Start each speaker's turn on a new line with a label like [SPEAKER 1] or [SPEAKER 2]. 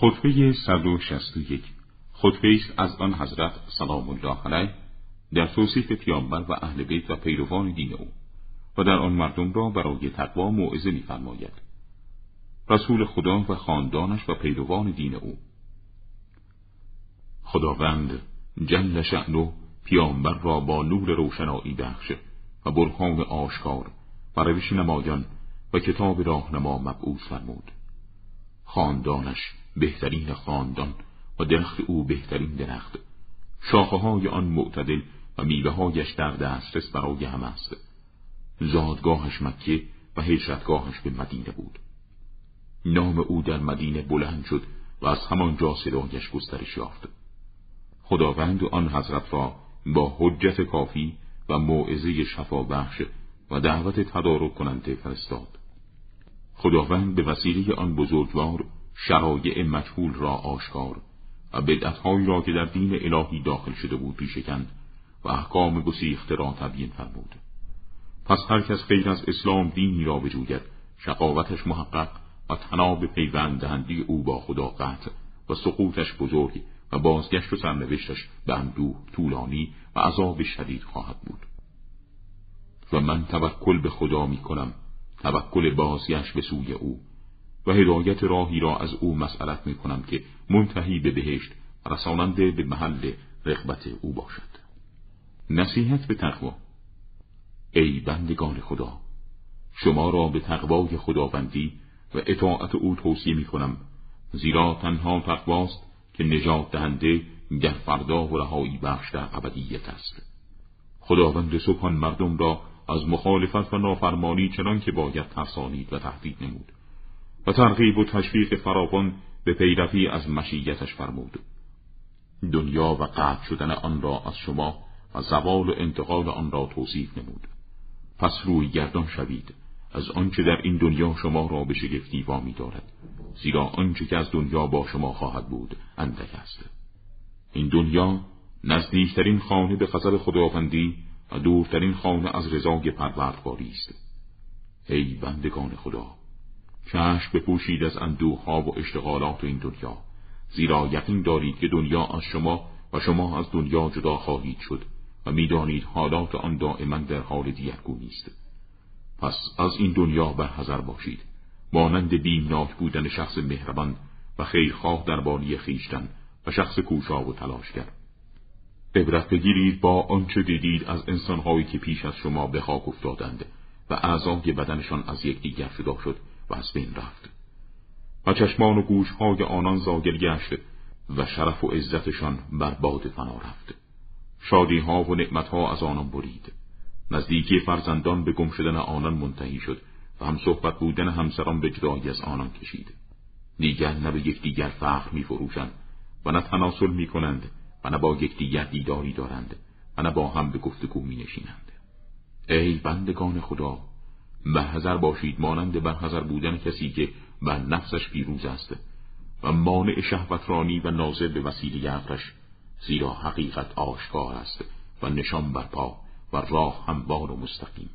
[SPEAKER 1] خطبه 161 خطبه است از آن حضرت سلام الله علیه در توصیف پیامبر و اهل بیت و پیروان دین او و در آن مردم را برای تقوا موعظه می‌فرماید. رسول خدا و خاندانش و پیروان دین او. خداوند جل شأنه پیامبر را با نور روشنایی بخش و برهان آشکار و روش نمایان و کتاب راهنما مبعوث فرمود. خاندانش بهترین خاندان و درخت او بهترین درخت. شاخه های آن معتدل و میوه هایش در دسترس برای هم است. زادگاهش مکه و هجرتگاهش به مدینه بود. نام او در مدینه بلند شد و از همانجا صدایش گسترش یافت. خداوند آن حضرت را با حجت کافی و موعظه شفا بخش و دعوت تدارک کننده فرستاد. خداوند به وسیله آن بزرگوار شرایع مجهول را آشکار و بدعتهایی را که در دین الهی داخل شده بود پیشکند و احکام گسیخته را تبیین فرمود. پس هر کس غیر از اسلام دینی را بجوید شقاوتش محقق و تناب پیوند دهندی او با خدا قطع و سقوطش بزرگ و بازگشت و سرنوشتش به اندوه طولانی و عذاب شدید خواهد بود. و من توکل به خدا می کنم توکل بازگشت به سوی او. و هدایت راهی را از او مسئلت می کنم که منتهی به بهشت رساننده به محل رغبت او باشد. نصیحت به تقوا. ای بندگان خدا شما را به تقوای خداوندی و اطاعت او توصیه می کنم زیرا تنها تقواست که نجات دهنده در فردا و رهایی بخش در ابدیت است. خداوند سبحان مردم را از مخالفت و نافرمانی چنان که باید ترسانید و تهدید نمود. و ترغیب و تشویق فراوان به پیروی از مشیتش فرمود. دنیا و قطع شدن آن را از شما و زوال و انتقال آن را توصیف نمود. پس روی گردان شوید از آنچه در این دنیا شما را به شگفتی وامی دارد زیرا آنچه که از دنیا با شما خواهد بود اندک است. این دنیا نزدیکترین خانه به فضل خداوندی و دورترین خانه از رضای پروردگاری است. ای بندگان خدا چشم بپوشید از اندوها و اشتغالات این دنیا. زیرا یقین دارید که دنیا از شما و شما از دنیا جدا خواهید شد و می‌دانید حالات آن دائما در حال دیگرگونی است پس از این دنیا برحذر باشید. مانند بیمناک بودن شخص مهربان و خیرخواه در بانی خیشتن و شخص کوشا و تلاشگر. عبرت بگیرید با آنچه دیدید از انسانهایی که پیش از شما به خاک افتادند و اعضای بدنشان از یکدیگر جدا شد. و از بین رفت. و چشمان و گوشهای آنان زاگر گشت و شرف و عزتشان بر باد فنا رفت. شادی ها و نعمت ها از آنان برید. نزدیکی فرزندان به گم شدن آنان منتهی شد و هم صحبت بودن همسران به جدایی از آنان کشید. دیگر نه به یکدیگر فخر می فروشند و نه تناسل می کنند و نه با یکدیگر دیداری دارند و نه با هم به گفتگو می نشینند ای بندگان خدا برحضر باشید مانند برحضر بودن کسی که بر نفسش پیروز است و مانع شهوترانی و ناظر به وسیله عقلش زیرا حقیقت آشکار است و نشان بر پا و راه هموار و مستقیم.